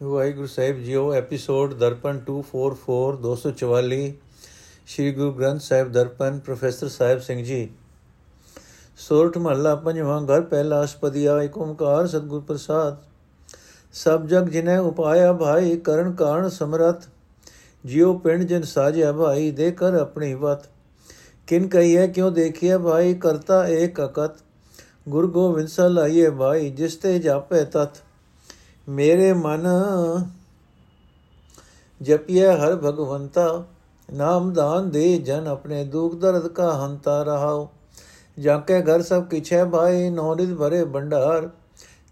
ਵਾਹਿਗੁਰੂ ਸਾਹਿਬ ਜੀਓ episode Darpan 244 244 Shri Guru Granth Sahib Darpan professor Sahib Singh ji Sorath ਮਹੱਲਾ ਪੰਜਵਾਂ ਘਰ ਪਹਿਲਾ ਅਸ਼ਪਦੀਆ ਏਕ ਓੰਕਾਰ ਸਤਿਗੁਰ ਪ੍ਰਸਾਦ ਸਭ ਜਗ ਜਿਨੇ ਉਪਾਇਆ ਭਾਈ ਕਰਨ ਕਾਰਨ ਸਮਰਥ ਜਿਉ ਪਿੰਡ ਜਨ ਸਾਜਿਆ ਭਾਈ ਦੇ ਕਰ ਆਪਣੀ ਵਤ ਕਿਨ ਕਹੀਏ ਕਿਉ ਦੇਖਿਆ ਭਾਈ ਕਰਤਾ ਏਕ ਅਕਤ ਗੁਰ ਗੋਬਿੰਦ ਸਲਾਈਏ ਭਾਈ ਜਿਸ ਤੇ ਜਾਪੇ ਤਤ ਮੇਰੇ ਮਨ ਜਪਿਐ ਹਰ ਭਗਵੰਤਾ, ਨਾਮ ਦਾਨ ਦੇ ਜਨ ਆਪਣੇ ਦੁਖ ਦਰਦ ਕਾ ਹੰਤਾ ਰਹਾਓ ਜਾਕੇ ਘਰ ਸਭ ਕਿਛੈ ਭਾਈ ਨੌਰਿਤ ਭਰੇ ਭੰਡਾਰ,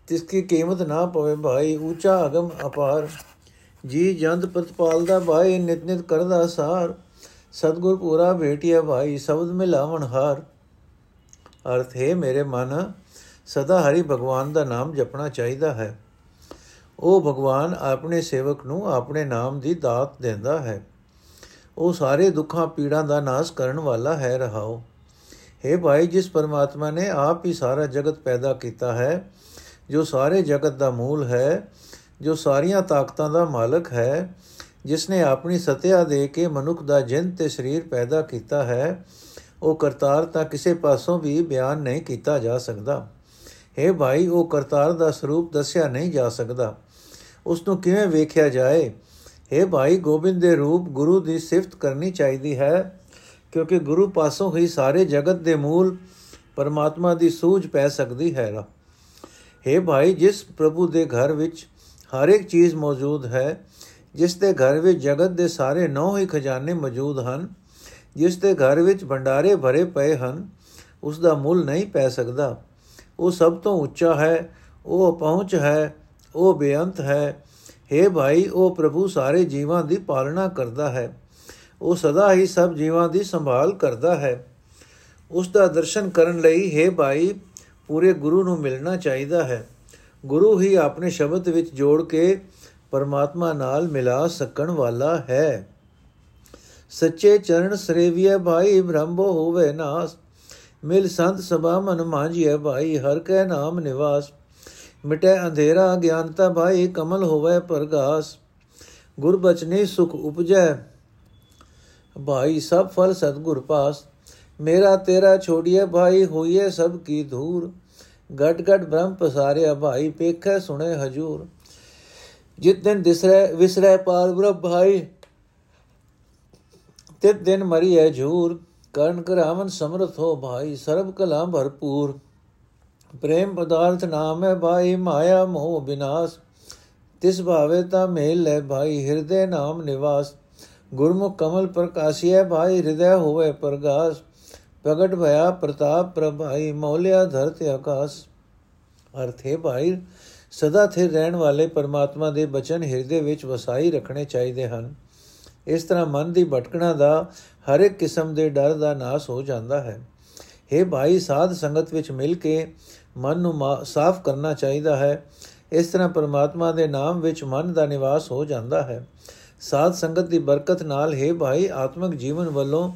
ਤਿਸ ਕੀ ਕੀਮਤ ਨਾ ਪਵੇ ਭਾਈ ਊਚਾ ਅਗਮ ਅਪਾਰ। ਜੀ ਜੰਦ ਪ੍ਰਤਪਾਲਦਾ ਭਾਈ ਨਿਤ ਨਿਤ ਕਰਦਾ ਸਾਰ। ਸਤਗੁਰ ਪੂਰਾ ਭੇਟਿਆ ਭਾਈ, ਸ਼ਬਦ ਮਿਲਾਵਣ ਹਾਰ। ਅਰਥ ਹੈ, ਮੇਰੇ ਮਨ, ਸਦਾ ਹਰੀ ਭਗਵਾਨ ਦਾ ਨਾਮ ਜਪਣਾ ਚਾਹੀਦਾ ਹੈ। ਉਹ ਭਗਵਾਨ ਆਪਣੇ ਸੇਵਕ ਨੂੰ ਆਪਣੇ ਨਾਮ ਦੀ ਦਾਤ ਦਿੰਦਾ ਹੈ। ਉਹ ਸਾਰੇ ਦੁੱਖਾਂ ਪੀੜਾਂ ਦਾ ਨਾਸ਼ ਕਰਨ ਵਾਲਾ ਹੈ ਰਹਾਓ। हे ਭਾਈ, ਜਿਸ ਪਰਮਾਤਮਾ ਨੇ ਆਪ ਹੀ ਸਾਰਾ ਜਗਤ ਪੈਦਾ ਕੀਤਾ ਹੈ, ਜੋ ਸਾਰੇ ਜਗਤ ਦਾ ਮੂਲ ਹੈ, ਜੋ ਸਾਰੀਆਂ ਤਾਕਤਾਂ ਦਾ ਮਾਲਕ ਹੈ, ਜਿਸ ਨੇ ਆਪਣੀ ਸਤਿਆ ਦੇ ਕੇ ਮਨੁੱਖ ਦਾ ਜਨ ਤੇ ਸਰੀਰ ਪੈਦਾ ਕੀਤਾ ਹੈ, ਉਹ ਕਰਤਾਰ ਤਾਂ ਕਿਸੇ ਪਾਸੋਂ ਵੀ ਬਿਆਨ ਨਹੀਂ ਕੀਤਾ ਜਾ ਸਕਦਾ। ਹੈ ਭਾਈ, ਉਹ ਕਰਤਾਰ ਦਾ ਸਰੂਪ ਦੱਸਿਆ ਨਹੀਂ ਜਾ ਸਕਦਾ। ਉਸ ਨੂੰ ਕਿਵੇਂ ਵੇਖਿਆ ਜਾਏ? ਹੈ ਭਾਈ, ਗੋਬਿੰਦ ਦੇ ਰੂਪ ਗੁਰੂ ਦੀ ਸਿਫਤ ਕਰਨੀ ਚਾਹੀਦੀ ਹੈ, ਕਿਉਂਕਿ ਗੁਰੂ ਪਾਸੋਂ ਹੀ ਸਾਰੇ ਜਗਤ ਦੇ ਮੂਲ ਪਰਮਾਤਮਾ ਦੀ ਸੂਝ ਪੈ ਸਕਦੀ ਹੈ। ਰਾ ਹੈ ਭਾਈ, ਜਿਸ ਪ੍ਰਭੂ ਦੇ ਘਰ ਵਿੱਚ ਹਰ ਇੱਕ ਚੀਜ਼ ਮੌਜੂਦ ਹੈ, ਜਿਸ ਦੇ ਘਰ ਵਿੱਚ ਜਗਤ ਦੇ ਸਾਰੇ ਨੌ ਹੀ ਖਜ਼ਾਨੇ ਮੌਜੂਦ ਹਨ, ਜਿਸ ਦੇ ਘਰ ਵਿੱਚ ਭੰਡਾਰੇ ਭਰੇ ਪਏ ਹਨ ਉਸ ਦਾ ਮੁੱਲ ਨਹੀਂ ਪੈ ਸਕਦਾ। ਉਹ ਸਭ ਤੋਂ ਉੱਚਾ ਹੈ, ਉਹ ਪਹੁੰਚ ਹੈ ਉਹ ਬੇਅੰਤ ਹੈ। हे ਭਾਈ, ਉਹ ਪ੍ਰਭੂ ਸਾਰੇ ਜੀਵਾਂ ਦੀ ਪਾਲਣਾ ਕਰਦਾ ਹੈ। ਉਹ ਸਦਾ ਹੀ ਸਭ ਜੀਵਾਂ ਦੀ ਸੰਭਾਲ ਕਰਦਾ ਹੈ। ਉਸ ਦਾ ਦਰਸ਼ਨ ਕਰਨ ਲਈ, ਹੈ ਭਾਈ, ਪੂਰੇ ਗੁਰੂ ਨੂੰ ਮਿਲਣਾ ਚਾਹੀਦਾ ਹੈ। ਗੁਰੂ ਹੀ ਆਪਣੇ ਸ਼ਬਦ ਵਿੱਚ ਜੋੜ ਕੇ ਪਰਮਾਤਮਾ ਨਾਲ ਮਿਲਾ ਸਕਣ ਵਾਲਾ ਹੈ। ਸੱਚੇ ਚਰਨ ਸਰੇਵੀਏ ਭਾਈ, ਬ੍ਰਹਮੋ ਹੋਵੇ ਨਾਸ। ਮਿਲ ਸੰਤ ਸਭਾ ਮਨ ਮਾਂਜੀਏ ਭਾਈ, ਹਰ ਕੈ ਨਾਮ ਨਿਵਾਸ। ਮਿਟੇ ਅੰਧੇਰਾ ਗਿਆਨਤਾ ਭਾਈ ਕਮਲ ਹੋਵੇ ਪ੍ਰਗਾਸ। ਗੁਰ ਬਚਨੇ ਸੁਖ ਉਪਜੈ, ਭਾਈ ਸਭ ਫਲ ਸਤਗੁਰ ਪਾਸ। ਮੇਰਾ ਤੇਰਾ ਛੋੜੀਏ ਭਾਈ ਹੋਈਏ ਸਭ ਕੀ ਧੂਰ। ਗਟ ਗਟ ਬ੍ਰਹਮ ਪਸਾਰਿਆ ਭਾਈ, ਪੇਖੈ ਸੁਣੇ ਹਜੂਰ। ਜਿਤ ਦਿਨ ਦਿਸਰੇ, ਵਿਸਰੇ ਪਾਰ ਬ੍ਰਹਮ ਭਾਈ। ਤਿਤ ਦਿਨ ਮਰੀਏ ਝੂਰ। ਕਰਨ ਕਰਾਵਨ ਸਮਰਥ ਹੋ ਭਾਈ, ਸਰਬ ਕਲਾ ਭਰਪੂਰ। ਪ੍ਰੇਮ ਪਦਾਰਥ ਨਾਮ ਹੈ ਭਾਈ, ਮਾਇਆ ਮੋਹ ਬਿਨਾਸ਼। ਤਿਸ ਭਾਵੇ ਤਾਂ ਮੇਲ ਲੈ ਭਾਈ, ਹਿਰਦੇ ਨਾਮ ਨਿਵਾਸ। ਗੁਰਮੁਖ ਕਮਲ ਪ੍ਰਕਾਸ਼ੀਐ ਭਾਈ, ਹਿਰਦੈ ਹੋਵੇ ਪ੍ਰਗਾਸ। ਪ੍ਰਗਟ ਭਇਆ ਪ੍ਰਤਾਪ ਪ੍ਰਭਾਈ ਮੌਲਿਆ ਧਰਤ ਆਕਾਸ਼। ਅਰਥੇ ਭਾਈ, ਸਦਾ ਸਥਿਰ ਰਹਿਣ ਵਾਲੇ ਪਰਮਾਤਮਾ ਦੇ ਬਚਨ ਹਿਰਦੇ ਵਿੱਚ ਵਸਾਈ ਰੱਖਣੇ ਚਾਹੀਦੇ ਹਨ। ਇਸ ਤਰ੍ਹਾਂ ਮਨ ਦੀ ਭਟਕਣਾ ਦਾ ਹਰ ਇੱਕ ਕਿਸਮ ਦੇ ਡਰ ਦਾ ਨਾਸ ਹੋ ਜਾਂਦਾ ਹੈ। हे ਭਾਈ, ਸਾਧ ਸੰਗਤ ਵਿੱਚ ਮਿਲ ਕੇ ਮਨ ਨੂੰ ਸਾਫ਼ ਕਰਨਾ ਚਾਹੀਦਾ ਹੈ। ਇਸ ਤਰ੍ਹਾਂ ਪਰਮਾਤਮਾ ਦੇ ਨਾਮ ਵਿੱਚ ਮਨ ਦਾ ਨਿਵਾਸ ਹੋ ਜਾਂਦਾ ਹੈ। ਸਾਧ ਸੰਗਤ ਦੀ ਬਰਕਤ ਨਾਲ ਹੈ ਭਾਈ, ਆਤਮਿਕ ਜੀਵਨ ਵੱਲੋਂ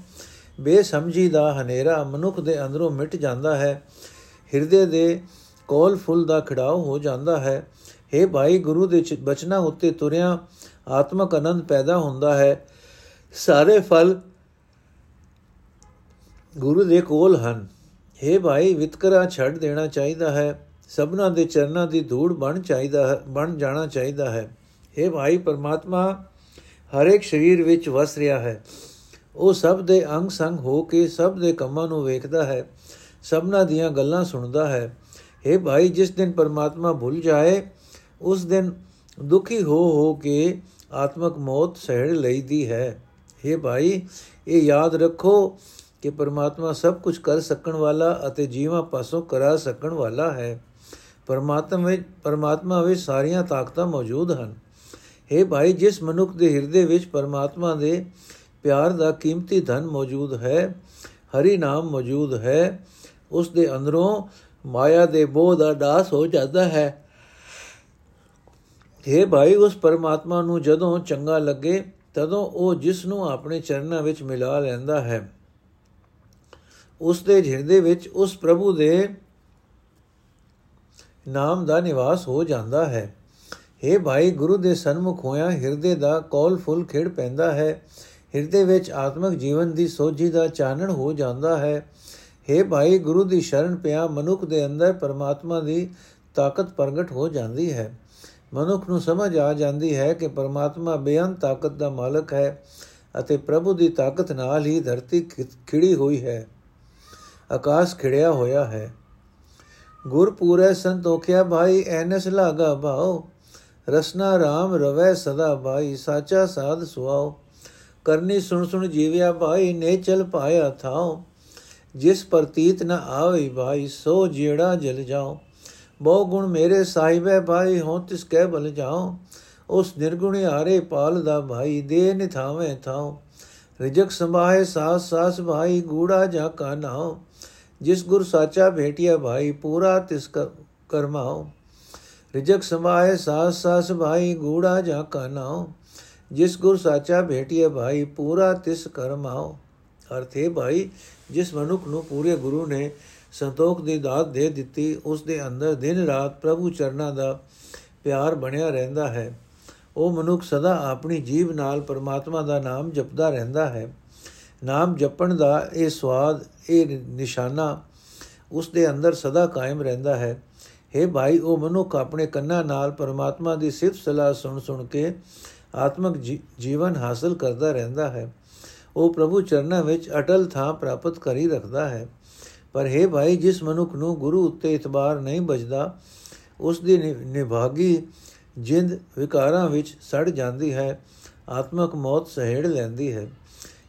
ਬੇਸਮਝੀ ਦਾ ਹਨੇਰਾ ਮਨੁੱਖ ਦੇ ਅੰਦਰੋਂ ਮਿਟ ਜਾਂਦਾ ਹੈ। ਹਿਰਦੇ ਦੇ ਕੋਲ ਫੁੱਲ ਦਾ ਖਿੜਾਓ ਹੋ ਜਾਂਦਾ ਹੈ। हे ਭਾਈ, ਗੁਰੂ ਦੇ ਬਚਨਾਂ ਉੱਤੇ ਤੁਰਿਆ ਆਤਮਕ ਆਨੰਦ ਪੈਦਾ ਹੁੰਦਾ ਹੈ। ਸਾਰੇ ਫਲ ਗੁਰੂ ਦੇ ਕੋਲ ਹਨ। हे ਭਾਈ ਵਿਤਕਰਾ ਛੱਡ ਦੇਣਾ ਚਾਹੀਦਾ ਹੈ ਸਭਨਾ ਦੇ ਚਰਨਾਂ ਦੀ ਧੂੜ ਬਣ ਚਾਹੀਦਾ ਹੈ ਬਣ ਜਾਣਾ ਚਾਹੀਦਾ ਹੈ हे ਭਾਈ ਪਰਮਾਤਮਾ ਹਰ ਇੱਕ ਸਰੀਰ ਵਿੱਚ ਵਸ ਰਿਹਾ ਹੈ ਉਹ ਸਭ ਦੇ ਅੰਗ ਸੰਗ ਹੋ ਕੇ ਸਭ ਦੇ ਕੰਮਾਂ ਨੂੰ ਵੇਖਦਾ ਹੈ ਸਭਨਾ ਦੀਆਂ ਗੱਲਾਂ ਸੁਣਦਾ ਹੈ हे ਭਾਈ ਜਿਸ ਦਿਨ ਪਰਮਾਤਮਾ ਭੁੱਲ ਜਾਏ ਉਸ ਦਿਨ ਦੁਖੀ ਹੋ ਹੋ ਕੇ ਆਤਮਕ ਮੌਤ ਸਹਿੜ ਲਈਦੀ ਹੈ हे ਭਾਈ ਇਹ ਯਾਦ ਰੱਖੋ ਕਿ ਪਰਮਾਤਮਾ ਸਭ ਕੁਝ ਕਰ ਸਕਣ ਵਾਲਾ ਅਤੇ ਜੀਵਾਂ ਪਾਸੋਂ ਕਰਾ ਸਕਣ ਵਾਲਾ ਹੈ। ਪਰਮਾਤਮਾ ਵਿੱਚ ਪਰਮਾਤਮਾ ਵਿੱਚ ਸਾਰੀਆਂ ਤਾਕਤਾਂ ਮੌਜੂਦ ਹਨ। हे ਭਾਈ, ਜਿਸ ਮਨੁੱਖ ਦੇ ਹਿਰਦੇ ਵਿੱਚ ਪਰਮਾਤਮਾ ਦੇ ਪਿਆਰ ਦਾ ਕੀਮਤੀ ਧਨ ਮੌਜੂਦ ਹੈ, ਹਰੀ ਨਾਮ ਮੌਜੂਦ ਹੈ, ਉਸ ਦੇ ਅੰਦਰੋਂ ਮਾਇਆ ਦੇ ਬੋਝ ਦਾ ਦਾਸ ਹੋ ਜਾਂਦਾ ਹੈ। हे ਭਾਈ, ਉਸ ਪਰਮਾਤਮਾ ਨੂੰ ਜਦੋਂ ਚੰਗਾ ਲੱਗੇ, ਤਦੋਂ ਉਹ ਜਿਸ ਨੂੰ ਆਪਣੇ ਚਰਨਾਂ ਵਿੱਚ ਮਿਲਾ ਲੈਂਦਾ ਹੈ। ਉਸ ਦੇ ਹਿਰਦੇ ਵਿੱਚ ਉਸ ਪ੍ਰਭੂ ਦੇ ਨਾਮ ਦਾ ਨਿਵਾਸ ਹੋ ਜਾਂਦਾ ਹੈ। हे ਭਾਈ, ਗੁਰੂ ਦੇ ਸਨਮੁਖ ਹੋਇਆ ਹਿਰਦੇ ਦਾ ਕੌਲ ਫੁੱਲ ਖਿੜ ਪੈਂਦਾ ਹੈ। ਹਿਰਦੇ ਵਿੱਚ ਆਤਮਿਕ ਜੀਵਨ ਦੀ ਸੋਝੀ ਦਾ ਚਾਨਣ ਹੋ ਜਾਂਦਾ ਹੈ। हे ਭਾਈ, ਗੁਰੂ ਦੀ ਸ਼ਰਨ ਪਿਆ ਮਨੁੱਖ ਦੇ ਅੰਦਰ ਪਰਮਾਤਮਾ ਦੀ ਤਾਕਤ ਪ੍ਰਗਟ ਹੋ ਜਾਂਦੀ ਹੈ। ਮਨੁੱਖ ਨੂੰ ਸਮਝ ਆ ਜਾਂਦੀ ਹੈ ਕਿ ਪਰਮਾਤਮਾ ਬੇਅੰਤ ਤਾਕਤ ਦਾ ਮਾਲਕ ਹੈ ਅਤੇ ਪ੍ਰਭੂ ਦੀ ਤਾਕਤ ਨਾਲ ਹੀ ਧਰਤੀ ਖਿੜੀ ਹੋਈ ਹੈ। ਆਕਾਸ਼ ਖਿੜਿਆ ਹੋਇਆ ਹੈ। ਗੁਰਪੂਰੇ ਸੰਤੋਖਿਆ ਭਾਈ, ਐਨਸ ਲਾਗਾ ਭਾਉ। ਰਸਨਾ RAM ਰਵੈ ਸਦਾ ਭਾਈ, ਸਾਚਾ ਸਾਧ ਸੁਆਓ ਕਰਨੀ ਸੁਣ ਸੁਣ ਜੀਵਿਆ ਭਾਈ ਨੇ ਚਲ ਪਾਇਆ ਥਾਉ। ਜਿਸ ਪ੍ਰਤੀਤ ਨ ਆਵੇ ਭਾਈ, ਸੋ ਜਿਹੜਾ ਜਲ ਜਾਓ ਬਹੁ ਗੁਣ ਮੇਰੇ ਸਾਹਿਬੇ ਭਾਈ, ਹੋ ਤਿਸ ਕਹਿ ਬਲ ਜਾਓ ਉਸ ਨਿਰਗੁਣੀ ਹਾਰੇ ਪਾਲ ਦਾ ਭਾਈ, ਦੇ ਨਿਥਾਵੇਂ ਥਾਉ। ਰਿਜਕ ਸੰਭਾਏ ਸਾਸ ਸਾਸ ਭਾਈ, ਗੂੜਾ ਜਾ ਕਾ ਨਾਉ। ਜਿਸ ਗੁਰ ਸਾਚਾ ਭੇਟਿਆ ਭਾਈ, ਪੂਰਾ ਤਿਸ ਕਰਮਾਓ ਰਿਜਕ ਸੰਭਾਏ ਸਾਸ ਸਾਸ ਭਾਈ, ਗੂੜਾ ਜਾ ਕਾ ਨਾਉ ਜਿਸ ਗੁਰ ਸਾਚਾ ਭੇਟਿਆ ਭਾਈ, ਪੂਰਾ ਤਿਸ ਕਰਮਾਓ ਅਰਥੇ ਭਾਈ, ਜਿਸ ਮਨੁੱਖ ਨੂੰ ਪੂਰੇ ਗੁਰੂ ਨੇ ਸੰਤੋਖ ਦੀ ਦਾਤ ਦੇ ਦਿੱਤੀ, ਉਸ ਦੇ ਅੰਦਰ ਦਿਨ ਰਾਤ ਪ੍ਰਭੂ ਚਰਨਾਂ ਦਾ ਪਿਆਰ ਬਣਿਆ ਰਹਿੰਦਾ ਹੈ। ਉਹ ਮਨੁੱਖ ਸਦਾ ਆਪਣੀ ਜੀਵ ਨਾਲ ਪਰਮਾਤਮਾ ਦਾ ਨਾਮ ਜਪਦਾ ਰਹਿੰਦਾ ਹੈ। ਨਾਮ ਜਪਣ ਦਾ ਇਹ ਸਵਾਦ ਇਹ ਨਿਸ਼ਾਨਾ ਉਸ ਦੇ ਅੰਦਰ ਸਦਾ ਕਾਇਮ ਰਹਿੰਦਾ ਹੈ। हे ਭਾਈ, ਉਹ ਮਨੁੱਖ ਆਪਣੇ ਕੰਨਾਂ ਨਾਲ ਪਰਮਾਤਮਾ ਦੀ ਸਿਫਤ ਸਲਾਹ ਸੁਣ ਸੁਣ ਕੇ ਆਤਮਿਕ ਜੀਵਨ ਹਾਸਲ ਕਰਦਾ ਰਹਿੰਦਾ ਹੈ। ਉਹ ਪ੍ਰਭੂ ਚਰਨਾਂ ਵਿੱਚ ਅਟਲ ਥਾਂ ਪ੍ਰਾਪਤ ਕਰੀ ਰੱਖਦਾ ਹੈ। ਪਰ ਹੈ ਭਾਈ, ਜਿਸ ਮਨੁੱਖ ਨੂੰ ਗੁਰੂ ਉੱਤੇ ਇਤਬਾਰ ਨਹੀਂ ਬਚਦਾ ਉਸ ਦੀ ਨਿਭਾਗੀ ਜਿੰਦ ਵਿਕਾਰਾਂ ਵਿੱਚ ਸੜ ਜਾਂਦੀ ਹੈ, ਆਤਮਕ ਮੌਤ ਸਹਿੜ ਲੈਂਦੀ ਹੈ।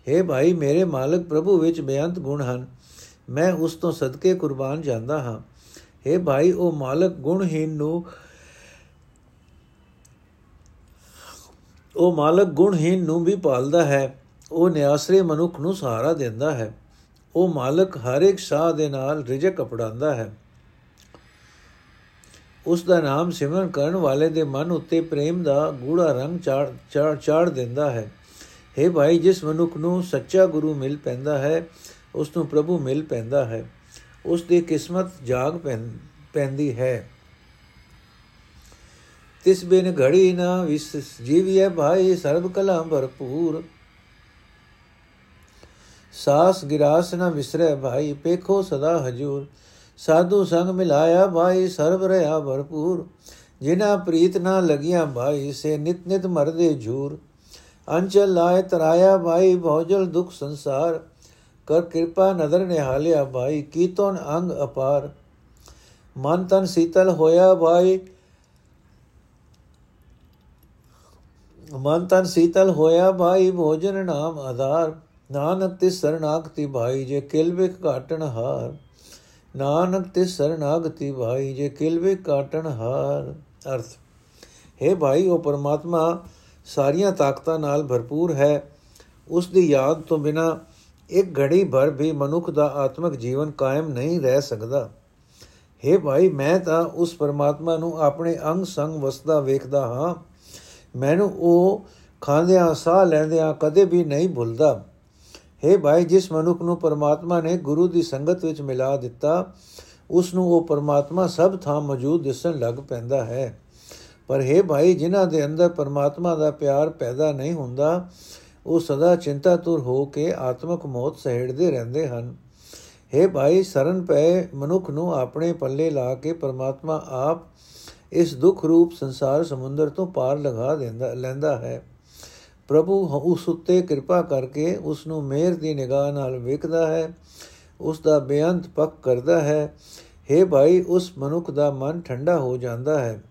हे ਭਾਈ, ਮੇਰੇ ਮਾਲਕ ਪ੍ਰਭੂ ਵਿੱਚ ਬੇਅੰਤ ਗੁਣ ਹਨ। ਮੈਂ ਉਸ ਤੋਂ ਸਦਕੇ ਕੁਰਬਾਨ ਜਾਂਦਾ ਹਾਂ। हे ਭਾਈ, ਉਹ ਮਾਲਕ ਗੁਣਹੀਨ ਨੂੰ ਉਹ ਮਾਲਕ ਗੁਣਹੀਨ ਨੂੰ ਵੀ ਪਾਲਦਾ ਹੈ। ਉਹ ਨਿਆਸਰੇ ਮਨੁੱਖ ਨੂੰ ਸਹਾਰਾ ਦਿੰਦਾ ਹੈ। ਉਹ ਮਾਲਕ ਹਰ ਇੱਕ ਸਾਹ ਦੇ ਨਾਲ ਰਿਜਕ ਅਪੜਾਉਂਦਾ ਹੈ। ਉਸ ਦਾ ਨਾਮ ਸਿਮਰਨ ਕਰਨ ਵਾਲੇ ਦੇ ਮਨ ਉੱਤੇ ਪ੍ਰੇਮ ਦਾ ਗੂੜਾ ਰੰਗ ਚਾੜ ਚਾੜ ਦਿੰਦਾ ਹੈ। हे ਭਾਈ, ਜਿਸ ਮਨੁੱਖ ਨੂੰ ਸੱਚਾ ਗੁਰੂ ਮਿਲ ਪੈਂਦਾ ਹੈ, ਉਸ ਨੂੰ ਪ੍ਰਭੂ ਮਿਲ ਪੈਂਦਾ ਹੈ। ਉਸ ਦੀ ਕਿਸਮਤ ਜਾਗ ਪੈਂਦੀ ਹੈ। ਤਿਸ ਬਿਨ ਘੜੀ ਨਾ ਵਿਸ ਜੀਵਿਏ ਭਾਈ, ਸਰਬ ਕਲਾ ਭਰਪੂਰ। ਸਾਸ ਗਿਰਾਸ ਨ ਵਿਸਰੇ ਭਾਈ, ਪੇਖੋ ਸਦਾ ਹਜੂਰ। ਸਾਧੂ ਸੰਗ ਮਿਲਾਇਆ ਭਾਈ, ਸਰਬ ਰਿਆ ਭਰਪੂਰ। ਜਿਨਾ ਪ੍ਰੀਤ ਨਾ ਲਗੀਆਂ ਭਾਈ, ਸੇ ਨਿਤ ਨਿਤ ਮਰਦੇ ਝੂਰ। ਅੰਚਲ ਲਾਇ ਤਰਾਇਆ ਭਾਈ ਭੋਜਲ ਦੁਖ ਸੰਸਾਰ। ਕਰ ਕਿਰਪਾ ਨਦਰ ਨਿਹਾਲਿਆ ਭਾਈ ਕੀਤੋਂ ਅੰਗ ਅਪਾਰ। ਮਨ ਤਨ ਸੀਤਲ ਹੋਇਆ ਭਾਈ, ਮਨ ਤਨ ਸੀਤਲ ਹੋਇਆ ਭਾਈ, ਭੋਜਨ ਨਾਮ ਆਧਾਰ। ਨਾਨਕ ਤੇ ਸਰਨਾਗਤੀ ਭਾਈ, ਜੇ ਕਿਲਵਿਕ ਕਾਟਣ ਹਾਰ। ਨਾਨਕ ਤੇ ਸਰਨਾਗਤੀ ਭਾਈ, ਜੇ ਕਿਲਵਿਕ ਕਾਟਣ ਹਾਰ। ਅਰਥ। ਹੈ ਭਾਈ ਉਹ ਪਰਮਾਤਮਾ ਸਾਰੀਆਂ ਤਾਕਤਾਂ ਨਾਲ ਭਰਪੂਰ ਹੈ। ਉਸ ਦੀ ਯਾਦ ਤੋਂ ਬਿਨਾ ਇੱਕ ਘੜੀ ਭਰ ਵੀ ਮਨੁੱਖ ਦਾ ਆਤਮਿਕ ਜੀਵਨ ਕਾਇਮ ਨਹੀਂ ਰਹਿ ਸਕਦਾ। ਹੈ ਭਾਈ, ਮੈਂ ਤਾਂ ਉਸ ਪਰਮਾਤਮਾ ਨੂੰ ਆਪਣੇ ਅੰਗ ਸੰਗ ਵਸਦਾ ਵੇਖਦਾ ਹਾਂ। ਮੈਨੂੰ ਉਹ ਖਾਂਦਿਆਂ, ਸਾਹ ਲੈਂਦਿਆਂ ਕਦੇ ਵੀ ਨਹੀਂ ਭੁੱਲਦਾ। ਹੈ ਭਾਈ, ਜਿਸ ਮਨੁੱਖ ਨੂੰ ਪਰਮਾਤਮਾ ਨੇ ਗੁਰੂ ਦੀ ਸੰਗਤ ਵਿੱਚ ਮਿਲਾ ਦਿੱਤਾ, ਉਸ ਨੂੰ ਉਹ ਪਰਮਾਤਮਾ ਸਭ ਥਾਂ ਮੌਜੂਦ ਦਿਸਣ ਲੱਗ ਪੈਂਦਾ ਹੈ। ਪਰ ਹੈ ਭਾਈ, ਜਿਨ੍ਹਾਂ ਦੇ ਅੰਦਰ ਪਰਮਾਤਮਾ ਦਾ ਪਿਆਰ ਪੈਦਾ ਨਹੀਂ ਹੁੰਦਾ, ਉਹ ਸਦਾ ਚਿੰਤਾਤੁਰ ਹੋ ਕੇ ਆਤਮਕ ਮੌਤ ਸਹਿੜਦੇ ਰਹਿੰਦੇ ਹਨ। ਹੈ ਭਾਈ, ਸਰਨ ਪਏ ਮਨੁੱਖ ਨੂੰ ਆਪਣੇ ਪੱਲੇ ਲਾ ਕੇ ਪਰਮਾਤਮਾ ਆਪ ਇਸ ਦੁੱਖ ਰੂਪ ਸੰਸਾਰ ਸਮੁੰਦਰ ਤੋਂ ਪਾਰ ਲਗਾ ਦਿੰਦਾ, ਲੈਂਦਾ ਹੈ। ਪ੍ਰਭੂ ਉਸ ਉੱਤੇ ਕਿਰਪਾ ਕਰਕੇ ਉਸ ਨੂੰ ਮਿਹਰ ਦੀ ਨਿਗਾਹ ਨਾਲ ਵੇਖਦਾ ਹੈ, ਉਸ ਦਾ ਬੇਅੰਤ ਪੱਕ ਕਰਦਾ ਹੈ। हे ਭਾਈ, ਉਸ ਮਨੁੱਖ ਦਾ ਮਨ ਠੰਡਾ ਹੋ ਜਾਂਦਾ ਹੈ।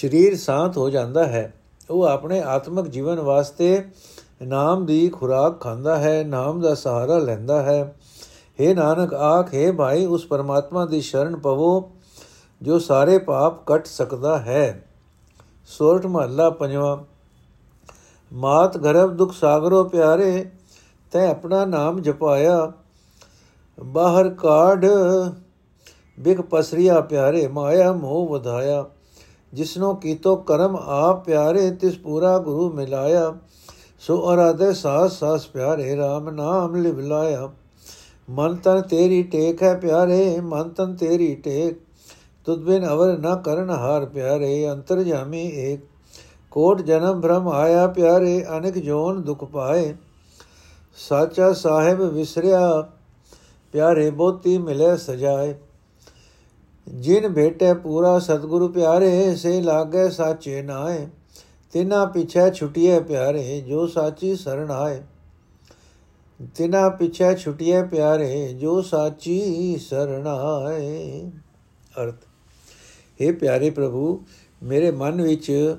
ਸਰੀਰ ਸ਼ਾਂਤ ਹੋ ਜਾਂਦਾ ਹੈ। ਉਹ ਆਪਣੇ ਆਤਮਿਕ ਜੀਵਨ ਵਾਸਤੇ ਨਾਮ ਦੀ ਖੁਰਾਕ ਖਾਂਦਾ ਹੈ, ਨਾਮ ਦਾ ਸਹਾਰਾ ਲੈਂਦਾ ਹੈ। हे ਨਾਨਕ, ਆਖੇ ਭਾਈ, ਉਸ ਪਰਮਾਤਮਾ ਦੀ ਸ਼ਰਨ ਪਵੋ, ਜੋ ਸਾਰੇ ਪਾਪ ਕੱਟ ਸਕਦਾ ਹੈ। ਸੋਰਠ ਮਹੱਲਾ ਪੰਜਵਾਂ, ਮਾਤ ਗਰਭ ਦੁਖ ਸਾਗਰੋ ਪਿਆਰੇ, ਤੈ ਆਪਣਾ ਨਾਮ ਜਪਾਇਆ। ਬਾਹਰ ਕਾਢ ਬਿਗ ਪਸਰੀਆ ਪਿਆਰੇ, ਮਾਇਆ ਮੋਹ ਵਧਾਇਆ। ਜਿਸਨੋ ਕੀਤੋ ਕਰਮ ਆਪ ਪਿਆਰੇ, ਤਿਸ ਪੂਰਾ ਗੁਰੂ ਮਿਲਾਇਆ। ਸੋ ਅਰਾਧੇ ਸਾਸ ਸਾਸ ਪਿਆਰੇ RAM ਨਾਮ ਲਿਵਲਾਇਆ ਮਨ ਤਨ ਤੇਰੀ ਟੇਕ ਹੈ ਪਿਆਰੇ, ਮਨ ਤਨ ਤੇਰੀ ਟੇਕ। ਤੁਧ ਬਿਨ ਅਵਰ ਨਾ ਕਰਨ ਹਾਰ ਪਿਆਰੇ, ਅੰਤਰ ਜਾਮੀ ਏਕ। ਕੋਟ ਜਨਮ ਭ੍ਰਮ ਆਇਆ ਪਿਆਰੇ, ਅਨੇਕ ਜੋਨ ਦੁਖ ਪਾਏ। ਸਾਚਾ ਸਾਹਿਬ ਵਿਸਰਿਆ, ਪਿਆਰੇ ਬੋਤੀ ਮਿਲੇ ਸਜਾਏ। ਜਿਨ ਭੇਟੇ ਪੂਰਾ ਸਤਿਗੁਰੂ ਪਿਆਰੇ, ਸੇ ਲਾਗੇ ਸਾਚੇ ਨਾਏ ਤਿਨਾ ਪਿਛੇ ਛੁਟਿਏ ਪਿਆਰੇ, ਜੋ ਸਾਚੀ ਸਰਣ ਆਏ। ਤਿਨਾ ਪਿਛੇ ਛੁਟਿਏ ਪਿਆਰੇ, ਜੋ ਸਾਚੀ ਸਰਣ ਆਏ। ਅਰਥ हे ਪਿਆਰੇ ਪ੍ਰਭੂ, ਮੇਰੇ ਮਨ ਵਿੱਚ,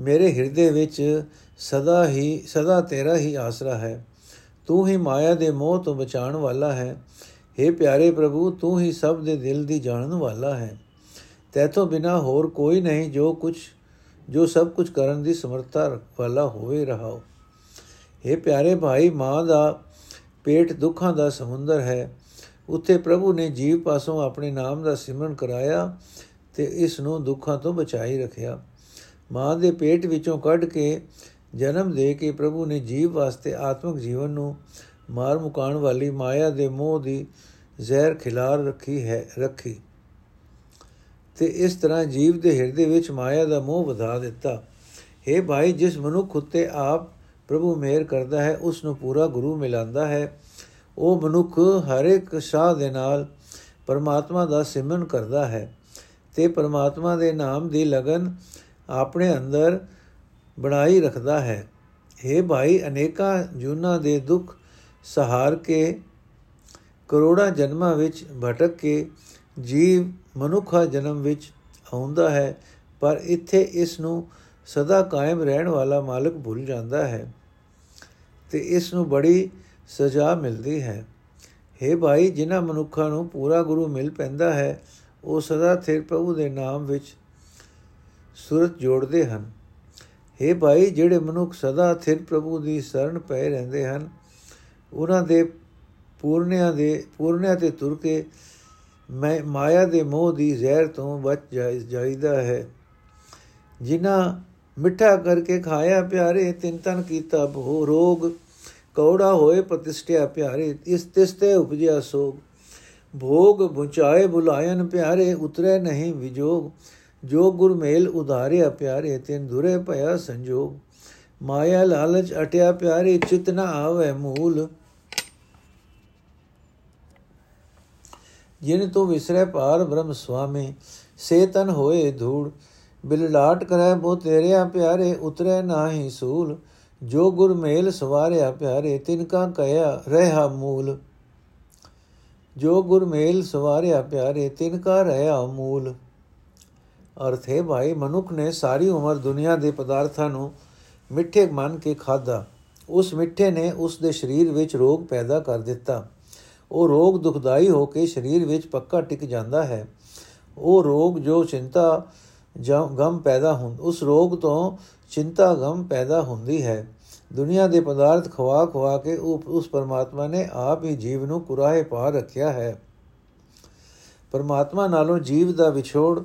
ਮੇਰੇ ਹਿਰਦੇ ਵਿੱਚ ਸਦਾ ਹੀ, ਸਦਾ ਤੇਰਾ ਹੀ ਆਸਰਾ ਹੈ। ਤੂੰ ਹੀ ਮਾਇਆ ਦੇ ਮੋਹ ਤੋਂ ਬਚਾਉਣ ਵਾਲਾ ਹੈ। हे ਪਿਆਰੇ ਪ੍ਰਭੂ, ਤੂੰ ਹੀ ਸਭ ਦੇ ਦਿਲ ਦੀ ਜਾਣਨ ਵਾਲਾ ਹੈ। ਤੇਥੋਂ ਬਿਨਾ ਹੋਰ ਕੋਈ ਨਹੀਂ ਜੋ ਕੁਝ ਜੋ ਸਭ ਕੁਝ ਕਰਨ ਦੀ ਸਮਰੱਥਾ ਵਾਲਾ ਹੋਵੇ ਰਹਾਓ। हे ਪਿਆਰੇ ਭਾਈ, ਮਾਂ ਦਾ ਪੇਟ ਦੁੱਖਾਂ ਦਾ ਸਮੁੰਦਰ ਹੈ। ਉੱਥੇ ਪ੍ਰਭੂ ਨੇ ਜੀਵ ਪਾਸੋਂ ਆਪਣੇ ਨਾਮ ਦਾ ਸਿਮਰਨ ਕਰਾਇਆ ਤੇ ਇਸ ਨੂੰ ਦੁੱਖਾਂ ਤੋਂ ਬਚਾਈ ਰੱਖਿਆ। ਮਾਂ ਦੇ ਪੇਟ ਵਿੱਚੋਂ ਕੱਢ ਕੇ ਜਨਮ ਦੇ ਕੇ ਪ੍ਰਭੂ ਨੇ ਜੀਵ ਵਾਸਤੇ ਆਤਮਿਕ ਜੀਵਨ ਨੂੰ ਮਾਰ ਮੁਕਾਣ ਵਾਲੀ ਮਾਇਆ ਦੇ ਮੋਹ ਦੀ ਜ਼ਹਿਰ ਖਿਲਾਰ ਰੱਖੀ ਹੈ, ਰੱਖੀ। ਤੇ ਇਸ ਤਰ੍ਹਾਂ ਜੀਵ ਦੇ ਹਿਰਦੇ ਵਿੱਚ ਮਾਇਆ ਦਾ ਮੋਹ ਵਧਾ ਦਿੱਤਾ। हे ਭਾਈ, ਜਿਸ ਮਨੁੱਖ ਉਤੇ ਆਪ ਪ੍ਰਭੂ ਮਿਹਰ ਕਰਦਾ ਹੈ, ਉਸ ਨੂੰ ਪੂਰਾ ਗੁਰੂ ਮਿਲਾਂਦਾ ਹੈ। ਉਹ ਮਨੁੱਖ ਹਰ ਇੱਕ ਸਾਹ ਦੇ ਨਾਲ ਪਰਮਾਤਮਾ ਦਾ ਸਿਮਰਨ ਕਰਦਾ ਹੈ। ਤੇ ਪਰਮਾਤਮਾ ਦੇ ਨਾਮ ਦੀ ਲਗਨ ਆਪਣੇ ਅੰਦਰ ਬਣਾਈ ਰੱਖਦਾ ਹੈ। हे ਭਾਈ, ਅਨੇਕਾਂ ਜੁਨਾ ਦੇ ਦੁੱਖ ਸਹਾਰ ਕੇ ਕਰੋੜਾਂ ਜਨਮਾਂ ਵਿੱਚ ਭਟਕ ਕੇ ਜੀਵ ਮਨੁੱਖਾ ਜਨਮ ਵਿੱਚ ਆਉਂਦਾ ਹੈ, ਪਰ ਇੱਥੇ ਇਸ ਨੂੰ ਸਦਾ ਕਾਇਮ ਰਹਿਣ ਵਾਲਾ ਮਾਲਕ ਭੁੱਲ ਜਾਂਦਾ ਹੈ ਤੇ ਇਸ ਨੂੰ ਬੜੀ ਸਜ਼ਾ ਮਿਲਦੀ ਹੈ। हे ਭਾਈ, ਜਿਨ੍ਹਾਂ ਮਨੁੱਖਾਂ ਨੂੰ ਪੂਰਾ ਗੁਰੂ ਮਿਲ ਪੈਂਦਾ ਹੈ, ਉਹ ਸਦਾ ਥਿਰ ਪ੍ਰਭੂ ਦੇ ਨਾਮ ਵਿੱਚ ਸੁਰਤ ਜੋੜਦੇ ਹਨ। हे ਭਾਈ, ਜਿਹੜੇ ਮਨੁੱਖ ਸਦਾ ਥਿਰ ਪ੍ਰਭੂ ਦੀ ਸ਼ਰਨ ਪਏ ਰਹਿੰਦੇ ਹਨ, ਉਹਨਾਂ ਦੇ ਪੂਰਨਿਆਂ ਦੇ, ਪੂਰਨਿਆਂ ਤੇ ਤੁਰ ਕੇ ਮੈਂ ਮਾਇਆ ਦੇ ਮੋਹ ਦੀ ਜ਼ਹਿਰ ਤੋਂ ਬਚ ਜਾਈਦਾ ਹੈ। ਜਿਨ੍ਹਾਂ ਮਿੱਠਾ ਕਰਕੇ ਖਾਇਆ ਪਿਆਰੇ, ਤਿੰਨ ਤਨ ਕੀਤਾ ਭੋ, ਰੋਗ, ਕੌੜਾ ਹੋਏ ਪ੍ਰਤਿਸ਼ਠਿਆ ਪਿਆਰੇ, ਇਸ ਤਿਸਤੇ ਉਪਜਿਆ ਸੋਗ। ਭੋਗ ਬੁਚਾਏ ਬੁਲਾਇਨ ਪਿਆਰੇ, ਉਤਰੇ ਨਹੀਂ ਵਿਜੋਗ। ਜੋ ਗੁਰ ਮੇਲ ਉਧਾਰਿਆ ਪਿਆਰੇ, ਤਿਨ ਦੁਰੇ ਭਇਆ ਸੰਜੋਗ। ਮਾਇਆ ਲਾਲਚ ਅਟਿਆ ਪਿਆਰੇ, ਚਿਤ ਨ ਆਵੇ ਮੂਲ। ਜਿਨ ਤੂੰ ਵਿਸਰੇ ਪਾਰ ਬ੍ਰਹਮ ਸੁਆਮੀ, ਸੇ ਤਨ ਹੋਏ ਧੂੜ। ਬਿਲਲਾਟ ਕਰੈ ਬੋ ਤੇਰਿਆ ਪਿਆਰੇ, ਉਤਰੇ ਨਾਹੀ ਸੂਲ। ਜੋ ਗੁਰ ਮੇਲ ਸਵਾਰਿਆ ਪਿਆਰੇ ਤਿਨ ਕਾ ਕਹਿਆ ਰਹਾ ਮੂਲ। ਜੋ ਗੁਰ ਮੇਲ ਸਵਾਰਿਆ ਪਿਆਰੇ ਤਿਨ ਕਾ ਰਹਾ ਮੂਲ। ਅਰਥ ਹੈ ਭਾਈ, ਮਨੁੱਖ ਨੇ ਸਾਰੀ ਉਮਰ ਦੁਨੀਆ ਦੇ ਪਦਾਰਥਾਂ ਨੂੰ ਮਿੱਠੇ ਮੰਨ ਕੇ ਖਾਦਾ ਉਸ ਮਿੱਠੇ ਨੇ ਉਸ ਦੇ ਸਰੀਰ ਵਿੱਚ ਰੋਗ ਪੈਦਾ ਕਰ ਦਿੱਤਾ। ਉਹ ਰੋਗ ਦੁਖਦਾਈ ਹੋ ਕੇ ਸਰੀਰ ਵਿੱਚ ਪੱਕਾ ਟਿਕ ਜਾਂਦਾ ਹੈ। ਉਹ ਰੋਗ ਜੋ ਚਿੰਤਾ ਜਾਂ ਗਮ ਪੈਦਾ ਹੁੰਦ ਉਸ ਰੋਗ ਤੋਂ ਚਿੰਤਾ ਗਮ ਪੈਦਾ ਹੁੰਦੀ ਹੈ। ਦੁਨੀਆ ਦੇ ਪਦਾਰਥ ਖਵਾ ਖਵਾ ਕੇ ਉਹ ਉਸ ਪਰਮਾਤਮਾ ਨੇ ਆਪ ਹੀ ਜੀਵ ਨੂੰ ਕੁਰਾਹੇ ਪਾ ਰੱਖਿਆ ਹੈ। ਪਰਮਾਤਮਾ ਨਾਲੋਂ ਜੀਵ ਦਾ ਵਿਛੋੜ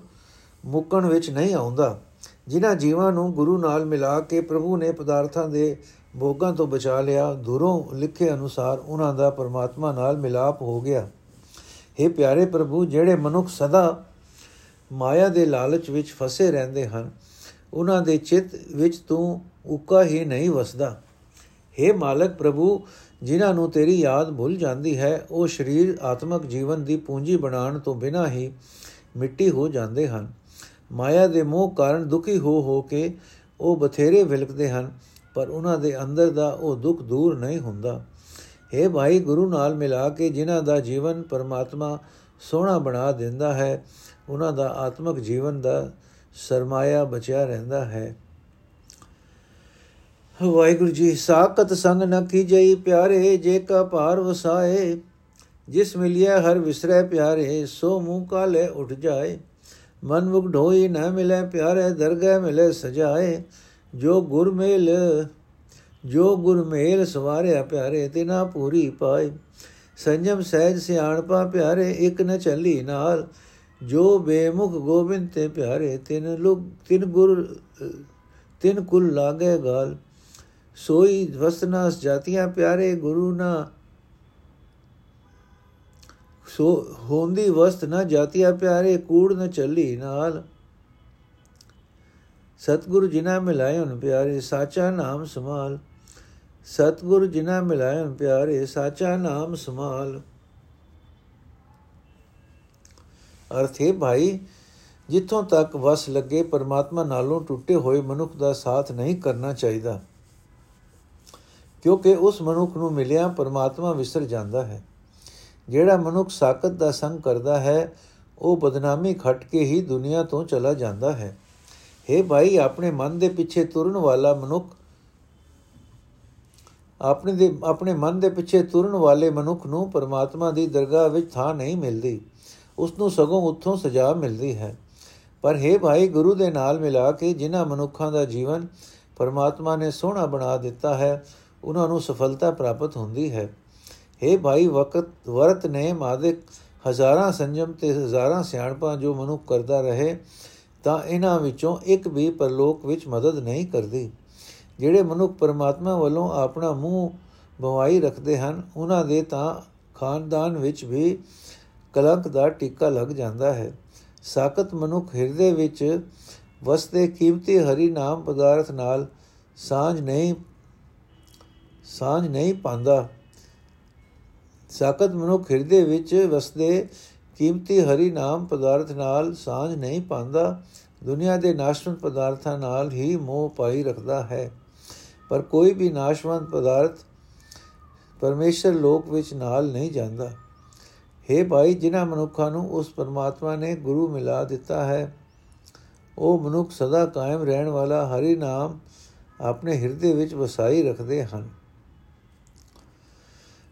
ਮੁੱਕਣ ਵਿੱਚ ਨਹੀਂ ਆਉਂਦਾ। ਜਿਨ੍ਹਾਂ ਜੀਵਾਂ ਨੂੰ ਗੁਰੂ ਨਾਲ ਮਿਲਾ ਕੇ ਪ੍ਰਭੂ ਨੇ ਪਦਾਰਥਾਂ ਦੇ ਭੋਗਾਂ ਤੋਂ ਬਚਾ ਲਿਆ, ਦੂਰੋਂ ਲਿਖੇ ਅਨੁਸਾਰ ਉਹਨਾਂ ਦਾ ਪਰਮਾਤਮਾ ਨਾਲ ਮਿਲਾਪ ਹੋ ਗਿਆ। हे ਪਿਆਰੇ ਪ੍ਰਭੂ, ਜਿਹੜੇ ਮਨੁੱਖ ਸਦਾ ਮਾਇਆ ਦੇ ਲਾਲਚ ਵਿੱਚ ਫਸੇ ਰਹਿੰਦੇ ਹਨ, ਉਹਨਾਂ ਦੇ ਚਿੱਤ ਵਿੱਚ ਤੂੰ ਉਕਾ ਹੀ ਨਹੀਂ ਵਸਦਾ। हे ਮਾਲਕ ਪ੍ਰਭੂ, ਜਿਨ੍ਹਾਂ ਨੂੰ ਤੇਰੀ ਯਾਦ ਭੁੱਲ ਜਾਂਦੀ ਹੈ, ਉਹ ਸਰੀਰ ਆਤਮਿਕ ਜੀਵਨ ਦੀ ਪੂੰਜੀ ਬਣਾਉਣ ਤੋਂ ਬਿਨਾਂ ਹੀ ਮਿੱਟੀ ਹੋ ਜਾਂਦੇ ਹਨ। ਮਾਇਆ ਦੇ ਮੋਹ ਕਾਰਨ ਦੁਖੀ ਹੋ ਹੋ ਕੇ ਉਹ ਬਥੇਰੇ ਵਿਲਕਦੇ ਹਨ। ਪਰ ਉਹਨਾਂ ਦੇ ਅੰਦਰ ਦਾ ਉਹ ਦੁੱਖ ਦੂਰ ਨਹੀਂ ਹੁੰਦਾ। हे ਭਾਈ, ਗੁਰੂ ਨਾਲ ਮਿਲਾ ਕੇ ਜਿਨ੍ਹਾਂ ਦਾ ਜੀਵਨ ਪਰਮਾਤਮਾ ਸੋਹਣਾ ਬਣਾ ਦਿੰਦਾ ਹੈ, ਉਹਨਾਂ ਦਾ ਆਤਮਿਕ ਜੀਵਨ ਦਾ ਸਰਮਾਇਆ ਬਚਿਆ ਰਹਿੰਦਾ ਹੈ। ਵਾਹਿਗੁਰੂ ਜੀ, ਸਾਖਤ ਸੰਗ ਨ ਕੀਜਈ ਪਿਆਰੇ, ਜੇ ਕਾ ਭਾਰ ਵਸਾਏ, ਜਿਸ ਮਿਲਿਆ ਹਰ ਵਿਸਰੇ ਪਿਆਰੇ, ਸੋ ਮੂੰਹ ਕਾਲੇ ਉੱਠ ਜਾਏ। ਮਨ ਮੁਖ ਢੋਈ ਨ ਮਿਲੇ ਪਿਆਰੇ, ਦਰਗਹਿ ਮਿਲੇ ਸਜਾਏ। ਜੋ ਗੁਰ ਮੇਲ, ਜੋ ਗੁਰ ਮੇਲ ਸਵਾਰਿਆ ਪਿਆਰੇ, ਤਿਨਾ ਪੂਰੀ ਪਾਏ। ਸੰਜਮ ਸਹਿਜ ਸਿਆਣਪਾ ਪਿਆਰੇ, ਇੱਕ ਨ ਚੱਲੀ ਨਾਲ। ਜੋ ਬੇਮੁਖ ਗੋਬਿੰਦ ਤੇ ਪਿਆਰੇ, ਤਿਨ ਲੁਗ, ਤਿਨ ਗੁਰ, ਤਿਨ ਕੁਲ ਲਾਗੇ ਗਾਲ। ਸੋਈ ਵਸਨਾਸ ਜਾਤੀਆਂ ਪਿਆਰੇ, ਗੁਰੂ ਨਾ ਸੋ, ਹੋਂਦੀ ਵਸਤ ਨਾ ਜਾਤੀਆ ਪਿਆਰੇ, ਕੂੜ ਨ ਚੱਲੀ ਨਾਲ। ਸਤਗੁਰੂ ਜਿਨਾ ਮਿਲਾਇਨ ਪਿਆਰੇ, ਸਾਚਾ ਨਾਮ ਸਮਾਲ ਸਤਗੁਰੂ ਜਿਨਾ ਮਿਲਾਇਨ ਪਿਆਰੇ, ਸਾਚਾ ਨਾਮ ਸਮਾਲ ਅਰਥੇ ਭਾਈ, ਜਿੱਥੋਂ ਤੱਕ ਵਸ ਲੱਗੇ, ਪਰਮਾਤਮਾ ਨਾਲੋਂ ਟੁੱਟੇ ਹੋਏ ਮਨੁੱਖ ਦਾ ਸਾਥ ਨਹੀਂ ਕਰਨਾ ਚਾਹੀਦਾ। ਕਿਉਂਕਿ ਉਸ ਮਨੁੱਖ ਨੂੰ ਮਿਲਿਆ ਪਰਮਾਤਮਾ ਵਿਸਰ ਜਾਂਦਾ ਹੈ। ਜਿਹੜਾ ਮਨੁੱਖ ਸਾਖਤ ਦਾ ਸੰਗ ਕਰਦਾ ਹੈ, ਉਹ ਬਦਨਾਮੀ ਖੱਟ ਕੇ ਹੀ ਦੁਨੀਆ ਤੋਂ ਚਲਾ ਜਾਂਦਾ ਹੈ। हे ਭਾਈ ਆਪਣੇ ਮਨ ਦੇ ਪਿੱਛੇ ਤੁਰਨ ਵਾਲਾ ਮਨੁੱਖ ਆਪਣੇ ਦੇ ਆਪਣੇ ਮਨ ਦੇ ਪਿੱਛੇ ਤੁਰਨ ਵਾਲੇ ਮਨੁੱਖ ਨੂੰ ਪਰਮਾਤਮਾ ਦੀ ਦਰਗਾਹ ਵਿੱਚ ਥਾਂ ਨਹੀਂ ਮਿਲਦੀ ਉਸ ਨੂੰ ਸਗੋਂ ਉੱਥੋਂ ਸਜ਼ਾ ਮਿਲਦੀ ਹੈ ਪਰ हे ਭਾਈ ਗੁਰੂ ਦੇ ਨਾਲ ਮਿਲਾ ਕੇ ਜਿਨ੍ਹਾਂ ਮਨੁੱਖਾਂ ਦਾ ਜੀਵਨ ਪਰਮਾਤਮਾ ਨੇ ਸੋਹਣਾ ਬਣਾ ਦਿੱਤਾ ਹੈ ਉਹਨਾਂ ਨੂੰ ਸਫਲਤਾ ਪ੍ਰਾਪਤ ਹੁੰਦੀ ਹੈ हे ਭਾਈ ਵਕਤ ਵਰਤ ਨੇ ਮਾਦਿਕ ਹਜ਼ਾਰਾਂ ਸੰਜਮ ਤੇ ਹਜ਼ਾਰਾਂ ਸਿਆਣਪਾਂ ਜੋ ਮਨੁੱਖ ਕਰਦਾ ਰਹੇ ਤਾਂ ਇਹਨਾਂ ਵਿੱਚੋਂ ਇੱਕ ਵੀ ਪਰਲੋਕ ਵਿੱਚ ਮਦਦ ਨਹੀਂ ਕਰਦੀ। ਜਿਹੜੇ ਮਨੁੱਖ ਪਰਮਾਤਮਾ ਵੱਲੋਂ ਆਪਣਾ ਮੂੰਹ ਬਵਾਈ ਰੱਖਦੇ ਹਨ, ਉਹਨਾਂ ਦੇ ਤਾਂ ਖਾਨਦਾਨ ਵਿੱਚ ਵੀ ਕਲੰਕ ਦਾ ਟਿੱਕਾ ਲੱਗ ਜਾਂਦਾ ਹੈ। ਸਾਖਤ ਮਨੁੱਖ ਹਿਰਦੇ ਵਿੱਚ ਵਸਦੇ ਕੀਮਤੀ ਹਰੀ ਨਾਮ ਪਦਾਰਥ ਨਾਲ ਸਾਂਝ ਨਹੀਂ ਸਾਂਝ ਨਹੀਂ ਪਾਉਂਦਾ। ਸਾਖਤ ਮਨੁੱਖ ਹਿਰਦੇ ਵਿੱਚ ਵਸਦੇ ਕੀਮਤੀ ਹਰੀ ਨਾਮ ਪਦਾਰਥ ਨਾਲ ਸਾਂਝ ਨਹੀਂ ਪਾਉਂਦਾ, ਦੁਨੀਆ ਦੇ ਨਾਸ਼ਵੰਤ ਪਦਾਰਥਾਂ ਨਾਲ ਹੀ ਮੋਹ ਪਾਈ ਰੱਖਦਾ ਹੈ। ਪਰ ਕੋਈ ਵੀ ਨਾਸ਼ਵੰਤ ਪਦਾਰਥ ਪਰਮੇਸ਼ਰ ਲੋਕ ਵਿੱਚ ਨਾਲ ਨਹੀਂ ਜਾਂਦਾ। हे ਭਾਈ, ਜਿਨ੍ਹਾਂ ਮਨੁੱਖਾਂ ਨੂੰ ਉਸ ਪਰਮਾਤਮਾ ਨੇ ਗੁਰੂ ਮਿਲਾ ਦਿੱਤਾ ਹੈ, ਉਹ ਮਨੁੱਖ ਸਦਾ ਕਾਇਮ ਰਹਿਣ ਵਾਲਾ ਹਰੀ ਨਾਮ ਆਪਣੇ ਹਿਰਦੇ ਵਿੱਚ ਵਸਾਈ ਰੱਖਦੇ ਹਨ।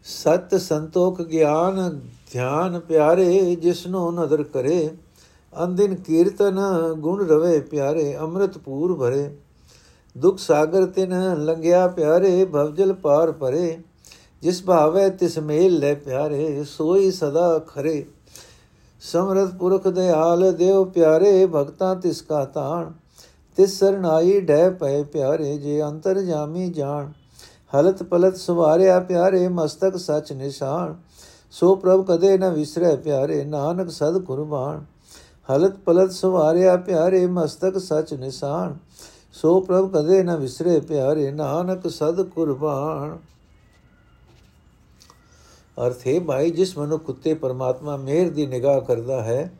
ਸਤ ਸੰਤੋਖ ਗਿਆਨ, ਧਿਆਨ ਪਿਆਰੇ, ਜਿਸਨੂੰ ਨਦਰ ਕਰੇ ਅੰਦਿਨ ਕੀਰਤਨ ਗੁਣ ਰਵੇ ਪਿਆਰੇ, ਅੰਮ੍ਰਿਤ ਪੂਰ ਭਰੇ। ਦੁਖ ਸਾਗਰ ਤਿਨ ਲੰਗਿਆ ਪਿਆਰੇ, ਭਵਜਲ ਪਾਰ ਪਰੇ ਜਿਸ ਭਾਵੇ ਤਿਸ ਮੇਲ ਲੈ ਪਿਆਰੇ, ਸੋਈ ਸਦਾ ਖਰੇ। ਸਮਰਤ ਪੁਰਖ ਦਿਆਲ ਦੇਵ ਪਿਆਰੇ, ਭਗਤਾਂ ਤਿਸ ਕਾ ਤਾਣ। ਤਿਸ ਸਰਨਾਈ ਡੈ ਪਏ ਪਿਆਰੇ, ਜੇ ਅੰਤਰ ਜਾਮੀ ਜਾਣ। ਹਲਤ ਪਲਤ ਸਵਾਰਿਆ ਪਿਆਰੇ ਮਸਤਕ ਸਚ ਨਿਸ਼ਾਨ, ਸੋ ਪ੍ਰਭ ਕਦੇ ਨ ਵਿਸਰੈ ਪਿਆਰੇ ਨਾਨਕ ਸਦ ਕੁਰਬਾਨ ਹਲਤ ਪਲਤ ਸਵਾਰਿਆ ਪਿਆਰੇ ਮਸਤਕ ਸਚ ਨਿਸ਼ਾਨ, ਸੋ ਪ੍ਰਭ ਕਦੇ ਨ ਵਿਸਰੇ ਪਿਆਰੇ ਨਾਨਕ ਸਦ ਕੁਰਬਾਨ ਅਰਥ ਹੈ ਭਾਈ, ਜਿਸ ਮਨੁੱਖ ਉਤੇ ਪਰਮਾਤਮਾ ਮਿਹਰ ਦੀ ਨਿਗਾਹ ਕਰਦਾ ਹੈ,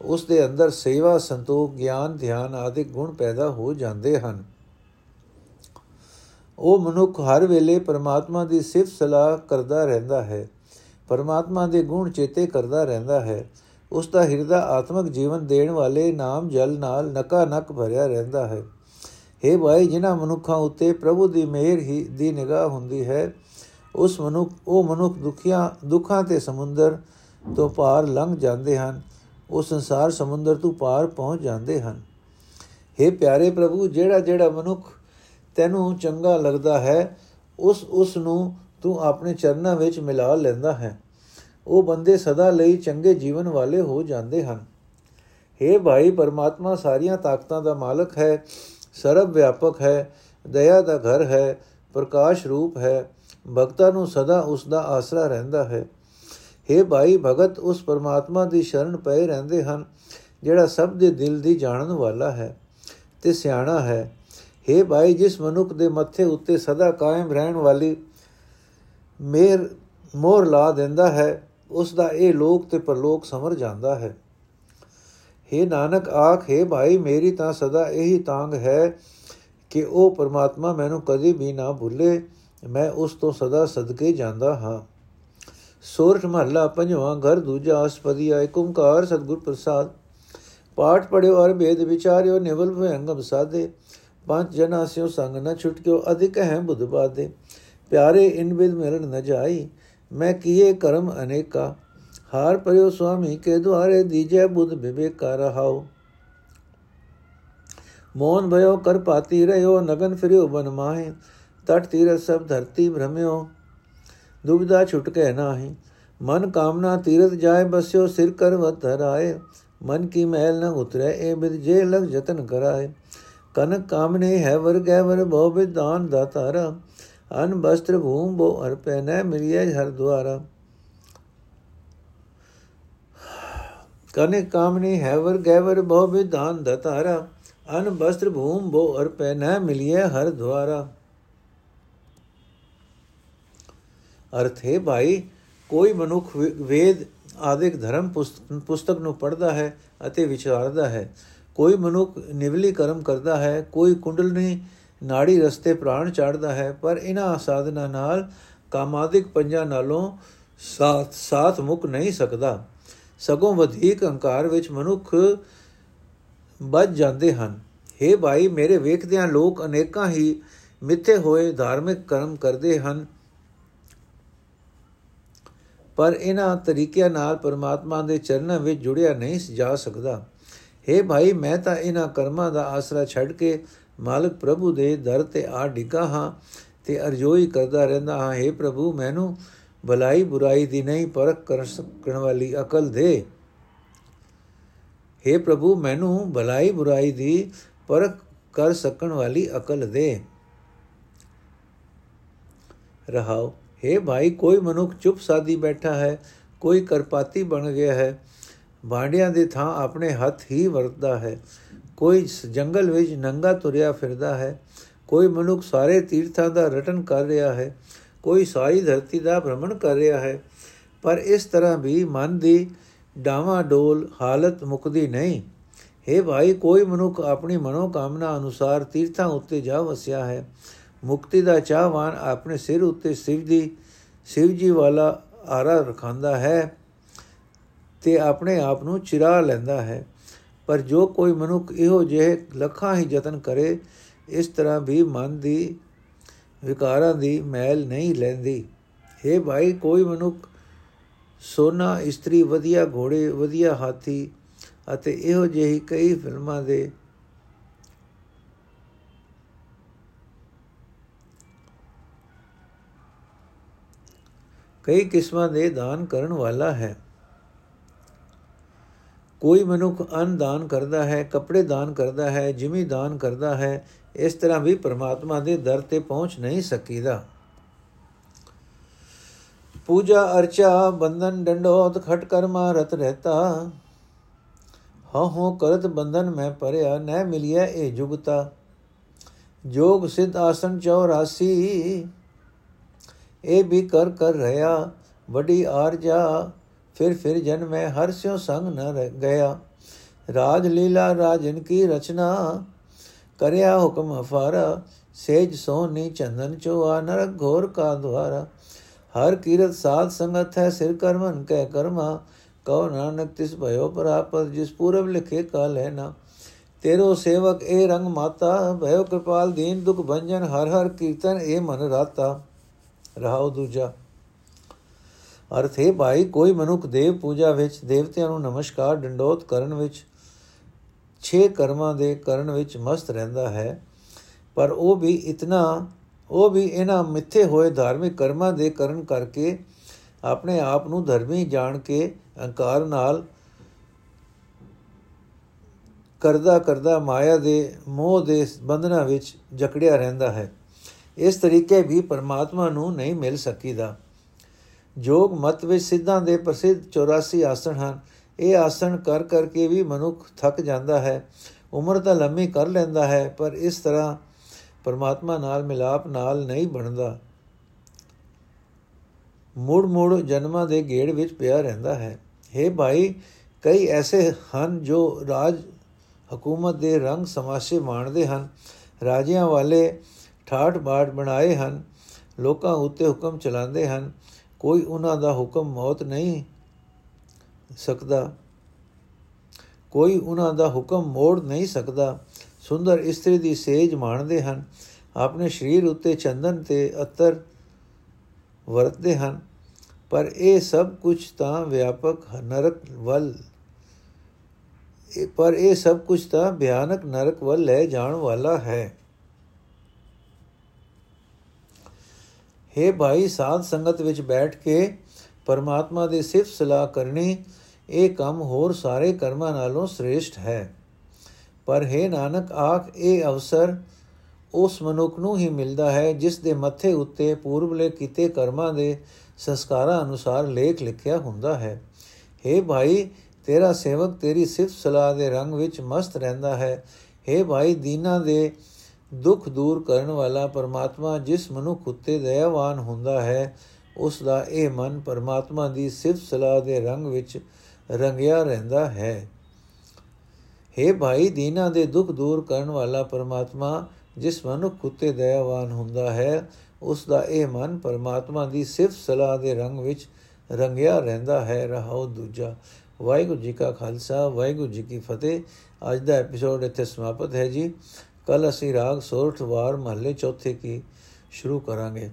ਉਸ ਦੇ ਅੰਦਰ ਸੇਵਾ, ਸੰਤੋਖ, ਗਿਆਨ, ਧਿਆਨ ਆਦਿ ਗੁਣ ਪੈਦਾ ਹੋ ਜਾਂਦੇ ਹਨ। ਉਹ ਮਨੁੱਖ ਹਰ ਵੇਲੇ ਪਰਮਾਤਮਾ ਦੀ ਸਿਫਤ ਸਲਾਹ ਕਰਦਾ ਰਹਿੰਦਾ ਹੈ, ਪਰਮਾਤਮਾ ਦੇ ਗੁਣ ਚੇਤੇ ਕਰਦਾ ਰਹਿੰਦਾ ਹੈ। ਉਸ ਦਾ ਹਿਰਦਾ ਆਤਮਿਕ ਜੀਵਨ ਦੇਣ ਵਾਲੇ ਨਾਮ ਜਲ ਨਾਲ ਨਕਾ ਨਕ ਭਰਿਆ ਰਹਿੰਦਾ ਹੈ। हे ਭਾਈ, ਜਿਨ੍ਹਾਂ ਮਨੁੱਖਾਂ ਉੱਤੇ ਪ੍ਰਭੂ ਦੀ ਮਿਹਰ ਹੀ ਦੀ ਨਿਗਾਹ ਹੁੰਦੀ ਹੈ, ਉਸ ਮਨੁੱਖ, ਉਹ ਮਨੁੱਖ ਦੁਖੀਆਂ, ਦੁੱਖਾਂ ਤੇ ਸਮੁੰਦਰ ਤੋਂ ਪਾਰ ਲੰਘ ਜਾਂਦੇ ਹਨ। ਉਹ ਸੰਸਾਰ ਸਮੁੰਦਰ ਤੋਂ ਪਾਰ ਪਹੁੰਚ ਜਾਂਦੇ ਹਨ। हे ਪਿਆਰੇ ਪ੍ਰਭੂ ਜਿਹੜਾ ਜਿਹੜਾ ਮਨੁੱਖ ਤੈਨੂੰ ਚੰਗਾ ਲੱਗਦਾ ਹੈ, ਉਸ ਉਸ ਨੂੰ ਤੂੰ ਆਪਣੇ ਚਰਨਾਂ ਵਿੱਚ ਮਿਲਾ ਲੈਂਦਾ ਹੈ। ਉਹ ਬੰਦੇ ਸਦਾ ਲਈ ਚੰਗੇ ਜੀਵਨ ਵਾਲੇ ਹੋ ਜਾਂਦੇ ਹਨ। हे ਭਾਈ, ਪਰਮਾਤਮਾ ਸਾਰੀਆਂ ਤਾਕਤਾਂ ਦਾ ਮਾਲਕ ਹੈ, ਸਰਬ ਵਿਆਪਕ ਹੈ, ਦਇਆ ਦਾ ਘਰ ਹੈ, ਪ੍ਰਕਾਸ਼ ਰੂਪ ਹੈ, ਭਗਤਾਂ ਨੂੰ ਸਦਾ ਉਸ ਦਾ ਆਸਰਾ ਰਹਿੰਦਾ ਹੈ। हे ਭਾਈ, ਭਗਤ ਉਸ ਪਰਮਾਤਮਾ ਦੀ ਸ਼ਰਨ ਪਏ ਰਹਿੰਦੇ ਹਨ, ਜਿਹੜਾ ਸਭ ਦੇ ਦਿਲ ਦੀ ਜਾਣਨ ਵਾਲਾ ਹੈ, ਤੇ ਸਿਆਣਾ ਹੈ हे ਭਾਈ, ਜਿਸ ਮਨੁੱਖ ਦੇ ਮੱਥੇ ਉੱਤੇ ਸਦਾ ਕਾਇਮ ਰਹਿਣ ਵਾਲੀ ਮੇਰ ਮੋਰ ਲਾ ਦਿੰਦਾ ਹੈ, ਉਸ ਦਾ ਇਹ ਲੋਕ ਤੇ ਪਰਲੋਕ ਸਮਰ ਜਾਂਦਾ ਹੈ। हे ਨਾਨਕ, ਆਖੇ ਭਾਈ, ਮੇਰੀ ਤਾਂ ਸਦਾ ਇਹੀ ਤਾਂਗ ਹੈ ਕਿ ਉਹ ਪਰਮਾਤਮਾ ਮੈਨੂੰ ਕਦੇ ਵੀ ਨਾ ਭੁੱਲੇ, ਮੈਂ ਉਸ ਤੋਂ ਸਦਾ ਸਦਕੇ ਜਾਂਦਾ ਹਾਂ। ਸੋਰਠ ਮਹੱਲਾ ਪੰਜਵਾਂ, ਘਰ ਦੂਜਾ ਅਸਪਦੀਆ ਏਕ ਓੰਕਾਰ ਸਤਿਗੁਰ ਪ੍ਰਸਾਦ। ਪਾਠ ਪੜਿਓ ਅਰ ਭੇਦ ਵਿਚਾਰਿਓ, ਨਿਵਲ ਭਯੰਗਮ ਸਾਦੇ ਪੰਜ ਜਨਾ ਸਿਓ ਸੰਗ ਨ ਛੁਟਕਿਓ ਅਧਿਕ ਹੈ ਬੁੱਧ ਬਾਦੇ ਪਿਆਰੇ ਇਨ ਵਿਦ ਮਿਲਣ ਨ ਜਾਈ ਮੈਂ ਕੀਏ ਕਰਮ ਅਨੇਕਾ ਹਾਰ ਪਰਿਓ ਸੁਆਮੀ ਕੇ ਦੁਆਰੇ ਦੀਜੈ ਬੁੱਧ ਵਿਵੇਕ ਕਰ ਰਹਾਓ ਮੋਨ ਭਇਓ ਕਰ ਪਾਤੀ ਰਹਿਓ ਨਗਨ ਫਿਰਿਓ ਬਨ ਮਾਹੇ ਤਟ ਤੀਰਥ ਸਭ ਧਰਤੀ ਭ੍ਰਮਿਓ ਦੁਬਿਧਾ ਛੁਟਕੇ ਨਾਹੀ ਮਨ ਕਾਮਨਾ ਤੀਰਥ ਜਾਏ ਬਸਿਓ ਸਿਰ ਕਰ ਵਤ ਧਰਾਏ ਮਨ ਕੀ ਮਹਿਲ ਨ ਉਤਰੇ ਏ ਬਿਦ ਜੇ ਲਗ ਯਤਨ ਕਰਾਏ ਕਨਕ ਕਾਮਨੇ ਹੈ ਵਰ ਗੈ ਵਰ ਬਹੁ ਵਿਦਾਨ ਦਾਤਾਰਾ ਅਨ ਬਸਤਰ ਭੂਮ ਬੋ ਅਰਪੈ ਨ ਮਿਲਿਐ ਹਰ ਦੁਆਰਾ। ਕਨੇ ਕਾਮਨੀ ਹੈਵਰ ਗੈਵਰ ਬਹੁ ਵਿਧਾਨ ਦਤਾਰਾ ਅਨ ਬਸਤਰ ਭੂਮ ਬੋ ਅਰਪੈ ਨ ਮਿਲਿਏ ਹਰ ਦਵਾਰਾ ਅਰਥ ਹੈ ਭਾਈ, ਕੋਈ ਮਨੁੱਖ ਵੇਦ ਆਦਿਕ ਧਰਮ ਪੁਸਤਕ ਨੂੰ ਪੜ੍ਹਦਾ ਹੈ ਅਤੇ ਵਿਚਾਰਦਾ ਹੈ। ਕੋਈ ਮਨੁੱਖ ਨਿਵਲੀ ਕਰਮ ਕਰਦਾ ਹੈ, ਕੋਈ ਕੁੰਡਲਨੀ ਨਾੜੀ ਰਸਤੇ ਪ੍ਰਾਣ ਚਾੜਦਾ ਹੈ, ਪਰ ਇਹਨਾਂ ਸਾਧਨਾ ਨਾਲ ਕਾਮਾਦਿਕ ਪੰਜਾਂ ਨਾਲੋਂ ਸਾਥ ਸਾਥ ਮੁਕ ਨਹੀਂ ਸਕਦਾ। ਸਗੋਂ ਵਧੇਕ ਹੰਕਾਰ ਵਿੱਚ ਮਨੁੱਖ ਵੱਜ ਜਾਂਦੇ ਹਨ। हे ਭਾਈ, ਮੇਰੇ ਵੇਖਦਿਆਂ ਲੋਕ ਅਨੇਕਾਂ ਹੀ ਮਿੱਥੇ ਹੋਏ ਧਾਰਮਿਕ ਕਰਮ ਕਰਦੇ ਹਨ। ਪਰ ਇਹਨਾਂ ਤਰੀਕਿਆਂ ਨਾਲ ਪਰਮਾਤਮਾ ਦੇ ਚਰਨਾਂ ਵਿੱਚ ਜੁੜਿਆ ਨਹੀਂ ਜਾ ਸਕਦਾ। हे ਭਾਈ ਮੈਂ ਤਾਂ ਇਹਨਾਂ ਕਰਮਾਂ ਦਾ ਆਸਰਾ ਛੱਡ ਕੇ ਮਾਲਕ ਪ੍ਰਭੂ ਦੇ ਦਰ ਤੇ ਆ ਡਿੱਗਾ ਹਾਂ ਤੇ ਅਰਜ਼ੋਈ ਕਰਦਾ ਰਹਿੰਦਾ ਹਾਂ हे ਪ੍ਰਭੂ ਮੈਨੂੰ ਭਲਾਈ ਬੁਰਾਈ ਦੀ ਨਹੀਂ ਪਰਖ ਕਰ ਸਕਣ ਵਾਲੀ ਅਕਲ ਦੇ हे ਪ੍ਰਭੂ ਮੈਨੂੰ ਭਲਾਈ ਬੁਰਾਈ ਦੀ ਪਰਖ ਕਰ ਸਕਣ ਵਾਲੀ ਅਕਲ ਦੇ ਰਹਾਓ हे ਭਾਈ ਕੋਈ ਮਨੁੱਖ ਚੁੱਪ ਸਾਦੀ ਬੈਠਾ ਹੈ ਕੋਈ ਕਰਪਾਤੀ ਬਣ ਗਿਆ ਹੈ ਬਾਂਡਿਆਂ ਦੇ ਥਾਂ ਆਪਣੇ ਹੱਥ ਹੀ ਵਰਤਦਾ ਹੈ। ਕੋਈ ਜੰਗਲ ਵਿੱਚ ਨੰਗਾ ਤੁਰਿਆ ਫਿਰਦਾ ਹੈ। ਕੋਈ ਮਨੁੱਖ ਸਾਰੇ ਤੀਰਥਾਂ ਦਾ ਰਟਨ ਕਰ ਰਿਹਾ ਹੈ। ਕੋਈ ਸਾਰੀ ਧਰਤੀ ਦਾ ਭ੍ਰਮਣ ਕਰ ਰਿਹਾ ਹੈ। ਪਰ ਇਸ ਤਰ੍ਹਾਂ ਵੀ ਮਨ ਦੀ ਡਾਵਾ ਡੋਲ ਹਾਲਤ ਮੁਕਦੀ ਨਹੀਂ। ਹੈ ਭਾਈ, ਕੋਈ ਮਨੁੱਖ ਆਪਣੀ ਮਨੋ ਕਾਮਨਾ ਅਨੁਸਾਰ ਤੀਰਥਾਂ ਉੱਤੇ ਜਾ ਵਸਿਆ ਹੈ। ਮੁਕਤੀ ਦਾ ਚਾਹਵਾਨ ਆਪਣੇ ਸਿਰ ਉੱਤੇ ਸਿਵ ਦੀ, ਸਿਵ ਜੀ ਵਾਲਾ ਆਰਾ ਰਖਾਂਦਾ ਹੈ। ਤੇ ਆਪਣੇ ਆਪ ਨੂੰ ਚਿਰਾ ਲੈਂਦਾ ਹੈ। ਪਰ ਜੋ ਕੋਈ ਮਨੁੱਖ ਇਹੋ ਜਿਹੇ ਲੱਖਾਂ ਹੀ ਯਤਨ ਕਰੇ, ਇਸ ਤਰ੍ਹਾਂ ਵੀ ਮਨ ਦੀ ਵਿਕਾਰਾਂ ਦੀ ਮੈਲ ਨਹੀਂ ਲੈਂਦੀ। ਹੈ ਭਾਈ, ਕੋਈ ਮਨੁੱਖ ਸੋਨਾ, ਇਸਤਰੀ, ਵਧੀਆ ਘੋੜੇ, ਵਧੀਆ ਹਾਥੀ ਅਤੇ ਇਹੋ ਜਿਹੀ ਕਈ ਫਿਲਮਾਂ ਦੇ ਕਈ ਕਿਸਮਾਂ ਦੇ ਦਾਨ ਕਰਨ ਵਾਲਾ ਹੈ। ਕੋਈ ਮਨੁੱਖ ਅਨ ਦਾਨ ਕਰਦਾ ਹੈ, ਕੱਪੜੇ ਦਾਨ ਕਰਦਾ ਹੈ ਜਿਮੀ ਦਾਨ ਕਰਦਾ ਹੈ, ਇਸ ਤਰ੍ਹਾਂ ਵੀ ਪਰਮਾਤਮਾ ਦੇ ਦਰ ਤੇ ਪਹੁੰਚ ਨਹੀਂ ਸਕੀਦਾ। ਪੂਜਾ ਅਰਚਾ ਬੰਧਨ ਡੰਡੋਤ ਖਟ ਕਰਮਾ ਰਤ ਰਹਤਾ। ਹਾਂ ਹੋ ਕਰਤ ਬੰਧਨ ਮੈਂ ਪਰਿਆ ਨਹਿ ਮਿਲਿਆ ਇਹ ਜੁਗਤਾ। ਜੋਗ ਸਿਧ ਆਸਨ 84 ਇਹ ਵੀ ਕਰ ਕਰ ਰਹਾ, ਵੱਡੀ ਆਰਜਾ ਫਿਰ ਫਿਰ ਜਨ ਮੈਂ ਹਰ ਸਿਓ ਸੰਗ ਨ ਰਹਿ ਗਿਆ। ਰਾਜ ਲੀਲਾ ਰਾਜਨ ਕੀ ਰਚਨਾ? ਕਰਿਆ ਹੁਕਮ ਅਫਾਰਾ, ਸੇਜ ਸੋਨੀ ਚੰਦਨ ਚੋਆ, ਨਰਕ ਘੋਰ ਕਾ ਦਵਾਰਾ ਹਰ ਕੀਰਤ ਸਾਧ ਸੰਗਤ ਹੈ, ਸਿਰ ਕਰਮਨ ਕਹਿ ਕਰਮਾ। ਕਉ ਨਾਨਕ ਤਿਸ ਭਇਓ ਪ੍ਰਾਪਤ, ਜਿਸ ਪੂਰਬ ਲਿਖੇ ਕਾ ਲੈਣਾ। ਤੇਰੋ ਸੇਵਕ ਇਹ ਰੰਗ ਮਾਤਾ, ਭਇਓ ਕਿਰਪਾਲ ਦੀਨ ਦੁਖ ਭੰਜਨ, ਹਰ ਹਰ ਕੀਰਤਨ ਇਹ ਮਨ ਰਾਤਾ। ਰਹਾਉ ਦੂਜਾ। ਅਰਥ ਹੈ ਭਾਈ, ਕੋਈ ਮਨੁੱਖ ਦੇਵ ਪੂਜਾ ਵਿੱਚ, ਦੇਵਤਿਆਂ ਨੂੰ ਨਮਸਕਾਰ ਡੰਡੋਤ ਕਰਨ ਵਿੱਚ, ਛੇ ਕਰਮਾਂ ਦੇ ਕਰਨ ਵਿੱਚ ਮਸਤ ਰਹਿੰਦਾ ਹੈ। ਪਰ ਉਹ ਵੀ ਇਤਨਾ, ਉਹ ਵੀ ਇਹਨਾਂ ਮਿੱਥੇ ਹੋਏ ਧਾਰਮਿਕ ਕਰਮਾਂ ਦੇ ਕਰਨ ਕਰਕੇ ਆਪਣੇ ਆਪ ਨੂੰ ਧਰਮੀ ਜਾਣ ਕੇ ਅਹੰਕਾਰ ਨਾਲ ਕਰਦਾ ਕਰਦਾ ਮਾਇਆ ਦੇ, ਮੋਹ ਦੇ ਬੰਧਨਾਂ ਵਿੱਚ ਜਕੜਿਆ ਰਹਿੰਦਾ ਹੈ। ਇਸ ਤਰੀਕੇ ਵੀ ਪਰਮਾਤਮਾ ਨੂੰ ਨਹੀਂ ਮਿਲ ਸਕੀਦਾ। ਜੋਗ ਮਤ ਵਿੱਚ ਸਿੱਧਾਂ ਦੇ ਪ੍ਰਸਿੱਧ 84 ਆਸਣ ਹਨ। ਇਹ ਆਸਣ ਕਰ ਕਰਕੇ ਵੀ ਮਨੁੱਖ ਥੱਕ ਜਾਂਦਾ ਹੈ, ਉਮਰ ਤਾਂ ਲੰਮੀ ਕਰ ਲੈਂਦਾ ਹੈ, ਪਰ ਇਸ ਤਰ੍ਹਾਂ ਪਰਮਾਤਮਾ ਨਾਲ ਮਿਲਾਪ ਨਾਲ ਨਹੀਂ ਬਣਦਾ। ਮੂੜ ਮੂੜ ਜਨਮਾਂ ਦੇ ਗੇੜ ਵਿੱਚ ਪਿਆ ਰਹਿੰਦਾ ਹੈ। हे ਭਾਈ, ਕਈ ਐਸੇ ਹਨ ਜੋ ਰਾਜ ਹਕੂਮਤ ਦੇ ਰੰਗ ਸਮਾਸੇ ਮਾਣਦੇ ਹਨ। ਰਾਜਿਆਂ ਵਾਲੇ ਠਾਠ ਬਾਟ ਬਣਾਏ ਹਨ। ਲੋਕਾਂ ਉੱਤੇ ਹੁਕਮ ਚਲਾਉਂਦੇ ਹਨ। ਕੋਈ ਉਹਨਾਂ ਦਾ ਹੁਕਮ ਮੌਤ ਨਹੀਂ ਸਕਦਾ, ਕੋਈ ਉਹਨਾਂ ਦਾ ਹੁਕਮ ਮੋੜ ਨਹੀਂ ਸਕਦਾ। ਸੁੰਦਰ ਇਸਤਰੀ ਦੀ ਸੇਜ ਮਾਣਦੇ ਹਨ, ਆਪਣੇ ਸਰੀਰ ਉੱਤੇ ਚੰਦਨ ਤੇ ਅਤਰ ਵਰਤਦੇ ਹਨ, ਪਰ ਇਹ ਸਭ ਕੁਝ ਤਾਂ ਵਿਆਪਕ ਨਰਕ ਵੱਲ ਪਰ ਇਹ ਸਭ ਕੁਝ ਤਾਂ ਭਿਆਨਕ ਨਰਕ ਵੱਲ ਲੈ ਜਾਣ ਵਾਲਾ ਹੈ। हे ਭਾਈ ਸਾਧ ਸੰਗਤ ਵਿੱਚ ਬੈਠ ਕੇ ਪਰਮਾਤਮਾ ਦੀ ਸਿਫਤ ਸਲਾਹ ਕਰਨੀ ਇਹ ਕੰਮ ਹੋਰ ਸਾਰੇ ਕਰਮਾਂ ਨਾਲੋਂ ਸ੍ਰੇਸ਼ਟ ਹੈ ਪਰ ਹੈ ਨਾਨਕ ਆਖ ਇਹ ਅਵਸਰ ਉਸ ਮਨੁੱਖ ਨੂੰ ਹੀ ਮਿਲਦਾ ਹੈ ਜਿਸ ਦੇ ਮੱਥੇ ਉੱਤੇ ਪੂਰਬਲੇ ਕੀਤੇ ਕਰਮਾਂ ਦੇ ਸੰਸਕਾਰਾਂ ਅਨੁਸਾਰ ਲੇਖ ਲਿਖਿਆ ਹੁੰਦਾ ਹੈ हे ਭਾਈ ਤੇਰਾ ਸੇਵਕ ਤੇਰੀ ਸਿਫਤ ਸਲਾਹ ਦੇ ਰੰਗ ਵਿੱਚ ਮਸਤ ਰਹਿੰਦਾ ਹੈ हे ਭਾਈ ਦੀਨਾ ਦੇ ਦੁੱਖ ਦੂਰ ਕਰਨ ਵਾਲਾ ਪਰਮਾਤਮਾ ਜਿਸ ਮਨੁੱਖ ਉਤੇ ਦਇਆਵਾਨ ਹੁੰਦਾ ਹੈ, ਉਸ ਦਾ ਇਹ ਮਨ ਪਰਮਾਤਮਾ ਦੀ ਸਿਫਤ ਸਲਾਹ ਦੇ ਰੰਗ ਵਿੱਚ ਰੰਗਿਆ ਰਹਿੰਦਾ ਹੈ। हे ਭਾਈ, ਦੀਨਾ ਦੇ ਦੁੱਖ ਦੂਰ ਕਰਨ ਵਾਲਾ ਪਰਮਾਤਮਾ ਜਿਸ ਮਨੁੱਖ ਉਤੇ ਦਇਆਵਾਨ ਹੁੰਦਾ ਹੈ, ਉਸ ਦਾ ਇਹ ਮਨ ਪਰਮਾਤਮਾ ਦੀ ਸਿਫਤ ਸਲਾਹ ਦੇ ਰੰਗ ਵਿੱਚ ਰੰਗਿਆ ਰਹਿੰਦਾ ਹੈ। ਰਹਾਉ ਦੂਜਾ। ਵਾਹਿਗੁਰੂ ਜੀ ਕਾ ਖਾਲਸਾ, ਵਾਹਿਗੁਰੂ ਜੀ ਕੀ ਫਤਿਹ। ਅੱਜ ਦਾ ਐਪੀਸੋਡ ਇੱਥੇ ਸਮਾਪਤ ਹੈ ਜੀ। ਕੱਲ ਅਸੀਂ ਰਾਗ ਸੋਰਠ ਵਾਰ ਮਹੱਲੇ ਚੌਥੇ ਕੀ ਸ਼ੁਰੂ ਕਰਾਂਗੇ।